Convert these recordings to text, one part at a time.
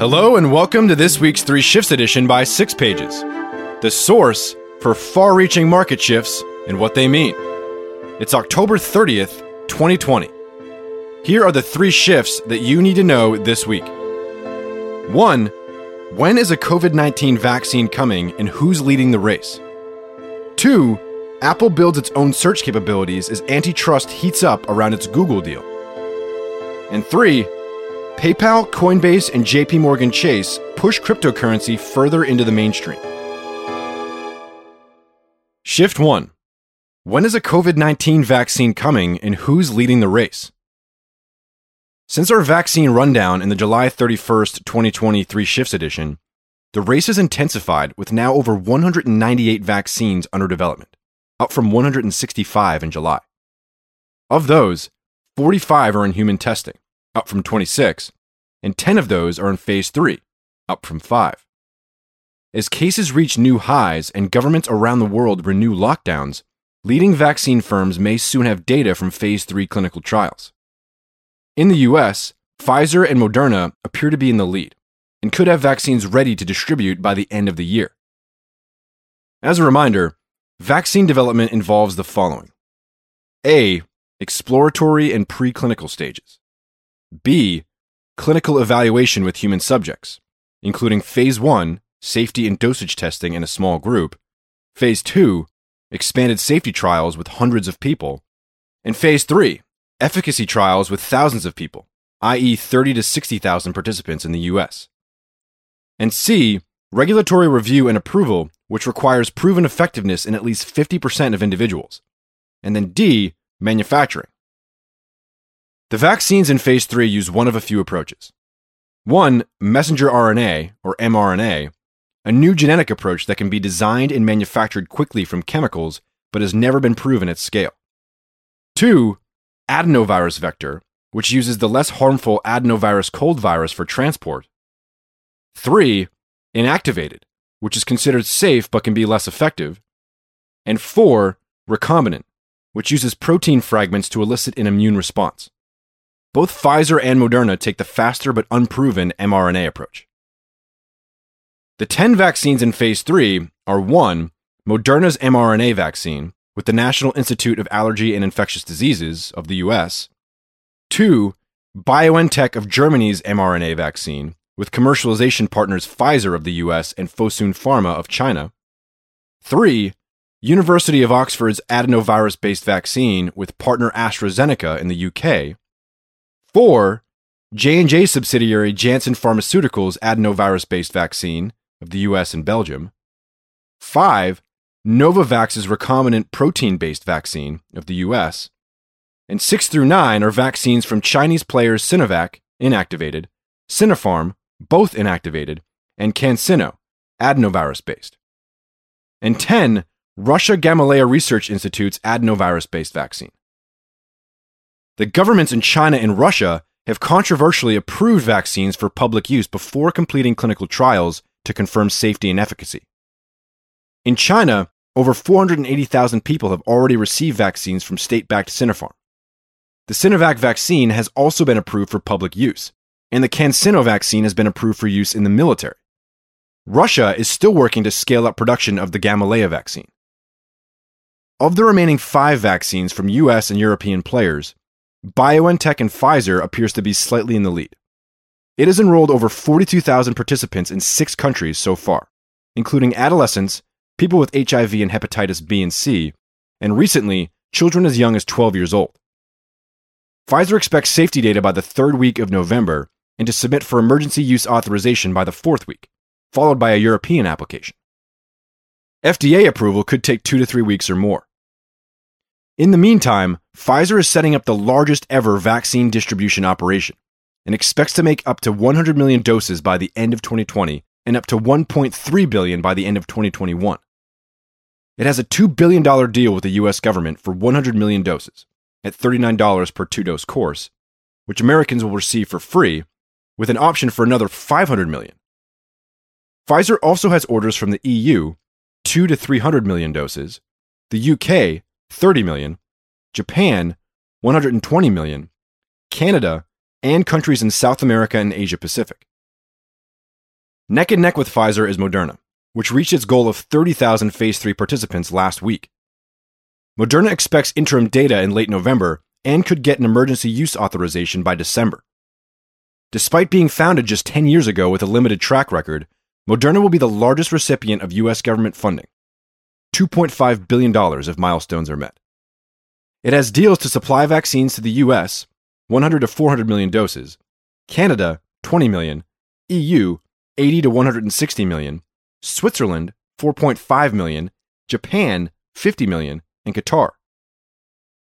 Hello and welcome to this week's Three Shifts edition by Six Pages, the source for far reaching market shifts and what they mean. It's October 30th, 2020. Here are the three shifts that you need to know this week. 1. When is a COVID 19 vaccine coming and who's leading the race? 2. Apple builds its own search capabilities as antitrust heats up around its Google deal. And 3. PayPal, Coinbase, and JP Morgan Chase push cryptocurrency further into the mainstream. Shift 1 When is a COVID 19 vaccine coming and who's leading the race? Since our vaccine rundown in the July 31st, 2023 Shifts edition, the race has intensified with now over 198 vaccines under development, up from 165 in July. Of those, 45 are in human testing, up from 26, and 10 of those are in phase 3, up from 5. As cases reach new highs and governments around the world renew lockdowns, leading vaccine firms may soon have data from phase 3 clinical trials. In the US, Pfizer and Moderna appear to be in the lead and could have vaccines ready to distribute by the end of the year. As a reminder, vaccine development involves the following A. Exploratory and preclinical stages. B. Clinical evaluation with human subjects, including Phase 1, safety and dosage testing in a small group, Phase 2, expanded safety trials with hundreds of people, and Phase 3, efficacy trials with thousands of people, i.e., 30 to 60,000 participants in the US. And C, regulatory review and approval, which requires proven effectiveness in at least 50% of individuals. And then D, manufacturing. The vaccines in phase 3 use one of a few approaches. One, messenger RNA, or mRNA, a new genetic approach that can be designed and manufactured quickly from chemicals but has never been proven at scale. Two, adenovirus vector, which uses the less harmful adenovirus cold virus for transport. Three, inactivated, which is considered safe but can be less effective. And four, recombinant, which uses protein fragments to elicit an immune response. Both Pfizer and Moderna take the faster but unproven mRNA approach. The 10 vaccines in phase 3 are 1. Moderna's mRNA vaccine with the National Institute of Allergy and Infectious Diseases of the US. 2. BioNTech of Germany's mRNA vaccine with commercialization partners Pfizer of the US and Fosun Pharma of China. 3. University of Oxford's adenovirus based vaccine with partner AstraZeneca in the UK. 4. J&J subsidiary Janssen Pharmaceuticals adenovirus-based vaccine of the US and Belgium. 5. Novavax's recombinant protein-based vaccine of the US. And 6 through 9 are vaccines from Chinese players Sinovac, inactivated, Sinopharm, both inactivated, and CanSino, adenovirus-based. And 10, Russia Gamaleya Research Institute's adenovirus-based vaccine. The governments in China and Russia have controversially approved vaccines for public use before completing clinical trials to confirm safety and efficacy. In China, over 480,000 people have already received vaccines from state backed Sinopharm. The Sinovac vaccine has also been approved for public use, and the CanSino vaccine has been approved for use in the military. Russia is still working to scale up production of the Gamaleya vaccine. Of the remaining five vaccines from US and European players, BioNTech and Pfizer appears to be slightly in the lead. It has enrolled over 42,000 participants in six countries so far, including adolescents, people with HIV and hepatitis B and C, and recently, children as young as 12 years old. Pfizer expects safety data by the third week of November and to submit for emergency use authorization by the fourth week, followed by a European application. FDA approval could take two to three weeks or more. In the meantime, Pfizer is setting up the largest ever vaccine distribution operation and expects to make up to 100 million doses by the end of 2020 and up to 1.3 billion by the end of 2021. It has a $2 billion deal with the US government for 100 million doses at $39 per two dose course, which Americans will receive for free, with an option for another 500 million. Pfizer also has orders from the EU, 2 to 300 million doses, the UK, 30 million, Japan, 120 million, Canada, and countries in South America and Asia Pacific. Neck and neck with Pfizer is Moderna, which reached its goal of 30,000 phase 3 participants last week. Moderna expects interim data in late November and could get an emergency use authorization by December. Despite being founded just 10 years ago with a limited track record, Moderna will be the largest recipient of U.S. government funding $2.5 billion if milestones are met. It has deals to supply vaccines to the U.S., 100 to 400 million doses, Canada, 20 million, EU, 80 to 160 million, Switzerland, 4.5 million, Japan, 50 million, and Qatar.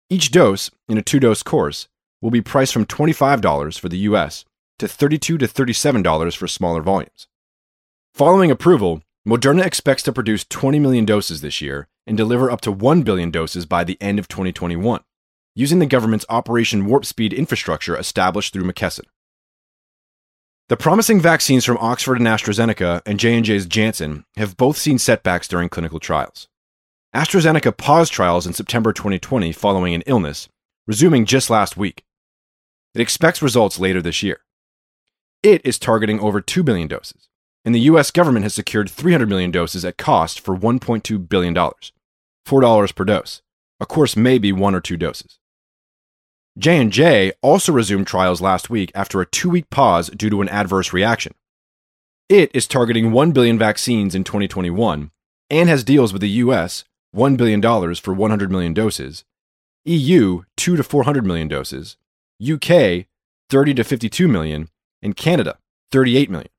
Each dose, in a two dose course, will be priced from $25 for the US to 32 to $37 for smaller volumes. Following approval, Moderna expects to produce 20 million doses this year and deliver up to 1 billion doses by the end of 2021, using the government's Operation Warp Speed infrastructure established through McKesson. The promising vaccines from Oxford and AstraZeneca and J&J's Janssen have both seen setbacks during clinical trials. AstraZeneca paused trials in September 2020 following an illness, resuming just last week. It expects results later this year. It is targeting over 2 billion doses, and the US government has secured 300 million doses at cost for $1.2 billion, $4 per dose. A course may be one or two doses. J&J also resumed trials last week after a 2-week pause due to an adverse reaction. It is targeting 1 billion vaccines in 2021 and has deals with the US, $1 billion for 100 million doses, EU, 2 to 400 million doses, UK, 30 to 52 million, and Canada, 38 million.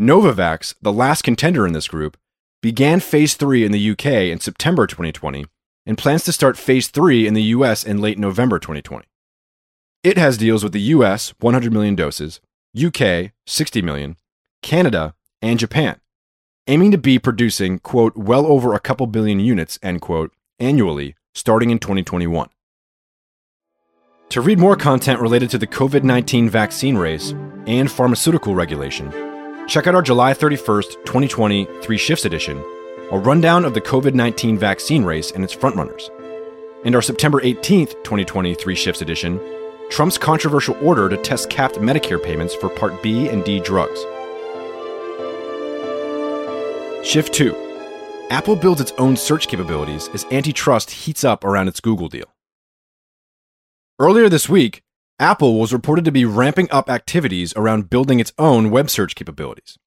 Novavax, the last contender in this group, began phase 3 in the UK in September 2020 and plans to start phase 3 in the US in late November 2020. It has deals with the US, 100 million doses, UK, 60 million, Canada, and Japan, aiming to be producing, quote, well over a couple billion units, end quote, annually starting in 2021. To read more content related to the COVID 19 vaccine race and pharmaceutical regulation, check out our July 31st, 2020 Three Shifts edition a rundown of the COVID 19 vaccine race and its frontrunners. And our September 18th, 2020 Three Shifts edition, Trump's controversial order to test capped Medicare payments for Part B and D drugs. Shift 2 Apple builds its own search capabilities as antitrust heats up around its Google deal. Earlier this week, Apple was reported to be ramping up activities around building its own web search capabilities.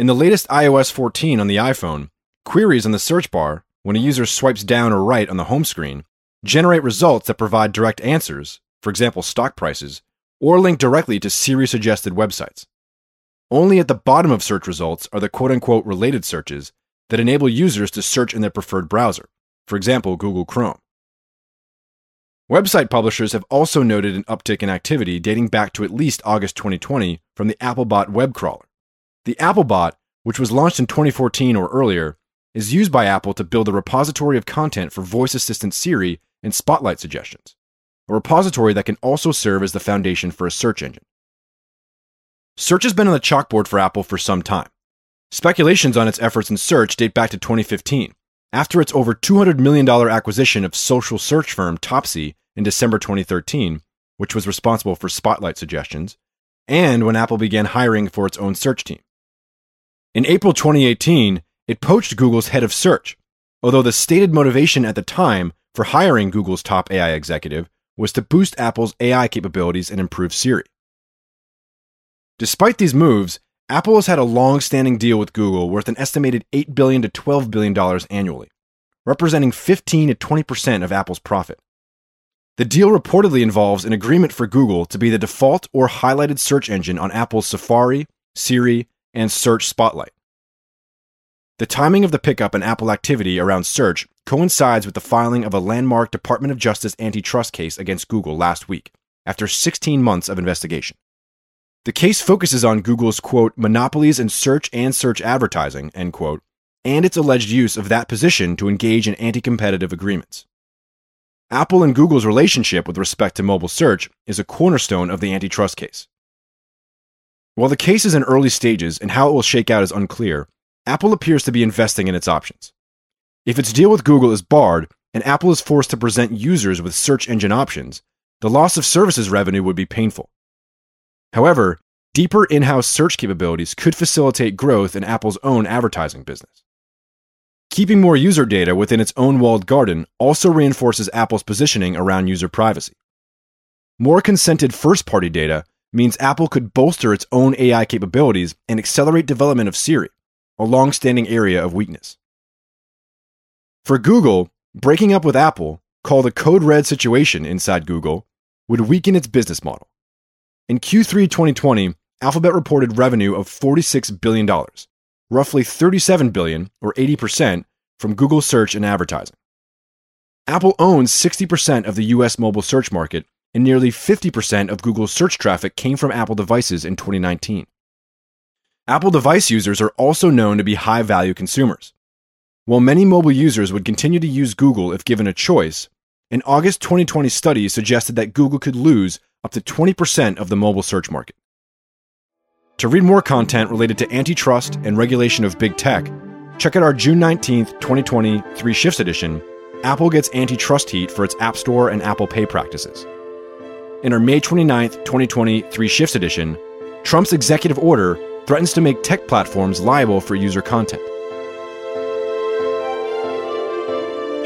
In the latest iOS 14 on the iPhone, Queries on the search bar, when a user swipes down or right on the home screen, generate results that provide direct answers, for example, stock prices, or link directly to Siri suggested websites. Only at the bottom of search results are the quote unquote related searches that enable users to search in their preferred browser, for example, Google Chrome. Website publishers have also noted an uptick in activity dating back to at least August 2020 from the Applebot web crawler. The Applebot, which was launched in 2014 or earlier, is used by Apple to build a repository of content for voice assistant Siri and Spotlight suggestions, a repository that can also serve as the foundation for a search engine. Search has been on the chalkboard for Apple for some time. Speculations on its efforts in search date back to 2015, after its over $200 million acquisition of social search firm Topsy in December 2013, which was responsible for Spotlight suggestions, and when Apple began hiring for its own search team. In April 2018, it poached Google's head of search, although the stated motivation at the time for hiring Google's top AI executive was to boost Apple's AI capabilities and improve Siri. Despite these moves, Apple has had a long standing deal with Google worth an estimated 8 billion to $12 billion annually, representing 15 to 20% of Apple's profit. The deal reportedly involves an agreement for Google to be the default or highlighted search engine on Apple's Safari, Siri, and Search Spotlight. The timing of the pickup in Apple activity around search coincides with the filing of a landmark Department of Justice antitrust case against Google last week, after 16 months of investigation. The case focuses on Google's quote, monopolies in search and search advertising, end quote, and its alleged use of that position to engage in anti competitive agreements. Apple and Google's relationship with respect to mobile search is a cornerstone of the antitrust case. While the case is in early stages and how it will shake out is unclear, Apple appears to be investing in its options. If its deal with Google is barred and Apple is forced to present users with search engine options, the loss of services revenue would be painful. However, deeper in house search capabilities could facilitate growth in Apple's own advertising business. Keeping more user data within its own walled garden also reinforces Apple's positioning around user privacy. More consented first party data means Apple could bolster its own AI capabilities and accelerate development of Siri, a long standing area of weakness. For Google, breaking up with Apple, called a code red situation inside Google, would weaken its business model. In Q3 2020, Alphabet reported revenue of $46 billion, roughly 37 billion, or 80%, from Google search and advertising. Apple owns 60% of the US mobile search market, and nearly 50% of Google's search traffic came from Apple devices in 2019. Apple device users are also known to be high value consumers. While many mobile users would continue to use Google if given a choice, an August 2020 study suggested that Google could lose up to 20% of the mobile search market. To read more content related to antitrust and regulation of big tech, check out our June 19th, 2020 Three Shifts edition Apple Gets Antitrust Heat for its App Store and Apple Pay Practices. In our May 29th, 2020 Three Shifts edition, Trump's executive order threatens to make tech platforms liable for user content.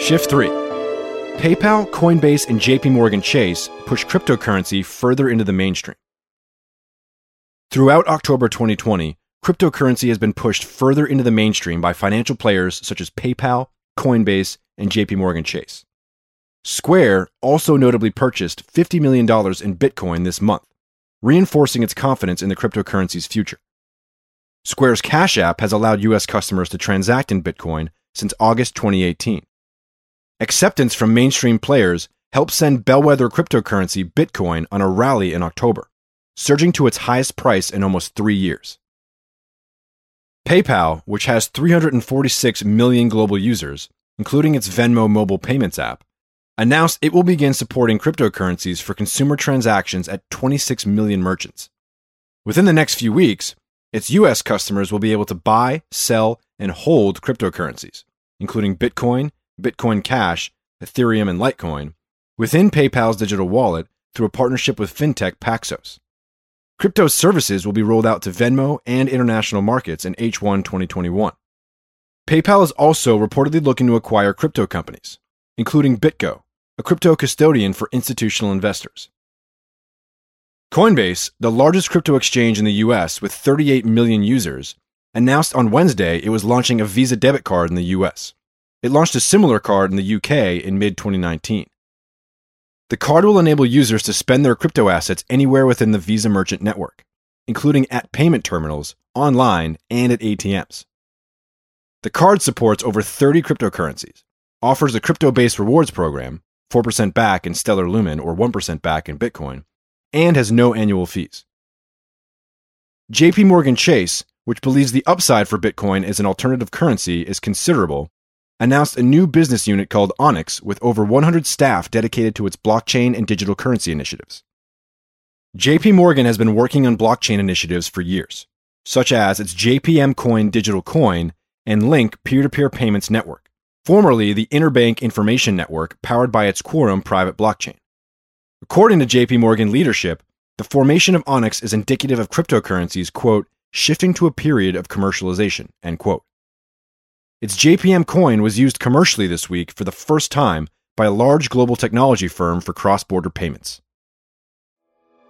Shift 3 PayPal, Coinbase, and JP Morgan Chase push cryptocurrency further into the mainstream. Throughout October 2020, cryptocurrency has been pushed further into the mainstream by financial players such as PayPal, Coinbase, and JP Morgan Chase. Square also notably purchased $50 million in Bitcoin this month, reinforcing its confidence in the cryptocurrency's future. Square's Cash App has allowed US customers to transact in Bitcoin since August 2018. Acceptance from mainstream players helped send bellwether cryptocurrency Bitcoin on a rally in October, surging to its highest price in almost three years. PayPal, which has 346 million global users, including its Venmo mobile payments app, announced it will begin supporting cryptocurrencies for consumer transactions at 26 million merchants. Within the next few weeks, its US customers will be able to buy, sell, and hold cryptocurrencies, including Bitcoin, Bitcoin Cash, Ethereum, and Litecoin, within PayPal's digital wallet through a partnership with fintech Paxos. Crypto services will be rolled out to Venmo and international markets in H1 2021. PayPal is also reportedly looking to acquire crypto companies, including BitGo, a crypto custodian for institutional investors. Coinbase, the largest crypto exchange in the US with 38 million users, announced on Wednesday it was launching a Visa debit card in the US. It launched a similar card in the UK in mid 2019. The card will enable users to spend their crypto assets anywhere within the Visa merchant network, including at payment terminals, online, and at ATMs. The card supports over 30 cryptocurrencies, offers a crypto based rewards program, 4% back in Stellar Lumen or 1% back in Bitcoin, and has no annual fees. JP Morgan Chase, which believes the upside for Bitcoin as an alternative currency is considerable, announced a new business unit called Onyx with over 100 staff dedicated to its blockchain and digital currency initiatives. JP Morgan has been working on blockchain initiatives for years, such as its JPM Coin digital coin and Link peer to peer payments network, formerly the Interbank Information Network powered by its Quorum private blockchain. According to JP Morgan leadership, the formation of Onyx is indicative of cryptocurrencies, quote, shifting to a period of commercialization, end quote. Its JPM coin was used commercially this week for the first time by a large global technology firm for cross border payments.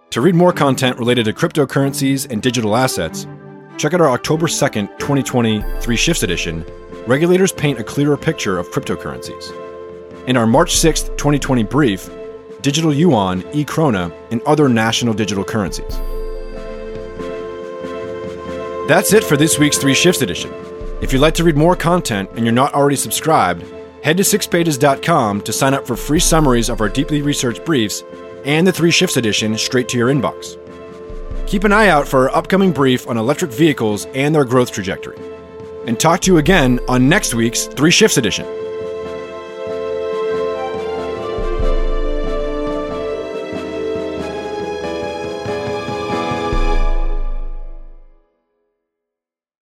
To read more content related to cryptocurrencies and digital assets, check out our October 2nd, 2020 Three Shifts edition Regulators Paint a Clearer Picture of Cryptocurrencies. In our March 6th, 2020 brief, Digital Yuan, e Krona, and other national digital currencies. That's it for this week's Three Shifts edition. If you'd like to read more content and you're not already subscribed, head to sixpages.com to sign up for free summaries of our deeply researched briefs and the Three Shifts edition straight to your inbox. Keep an eye out for our upcoming brief on electric vehicles and their growth trajectory. And talk to you again on next week's Three Shifts edition.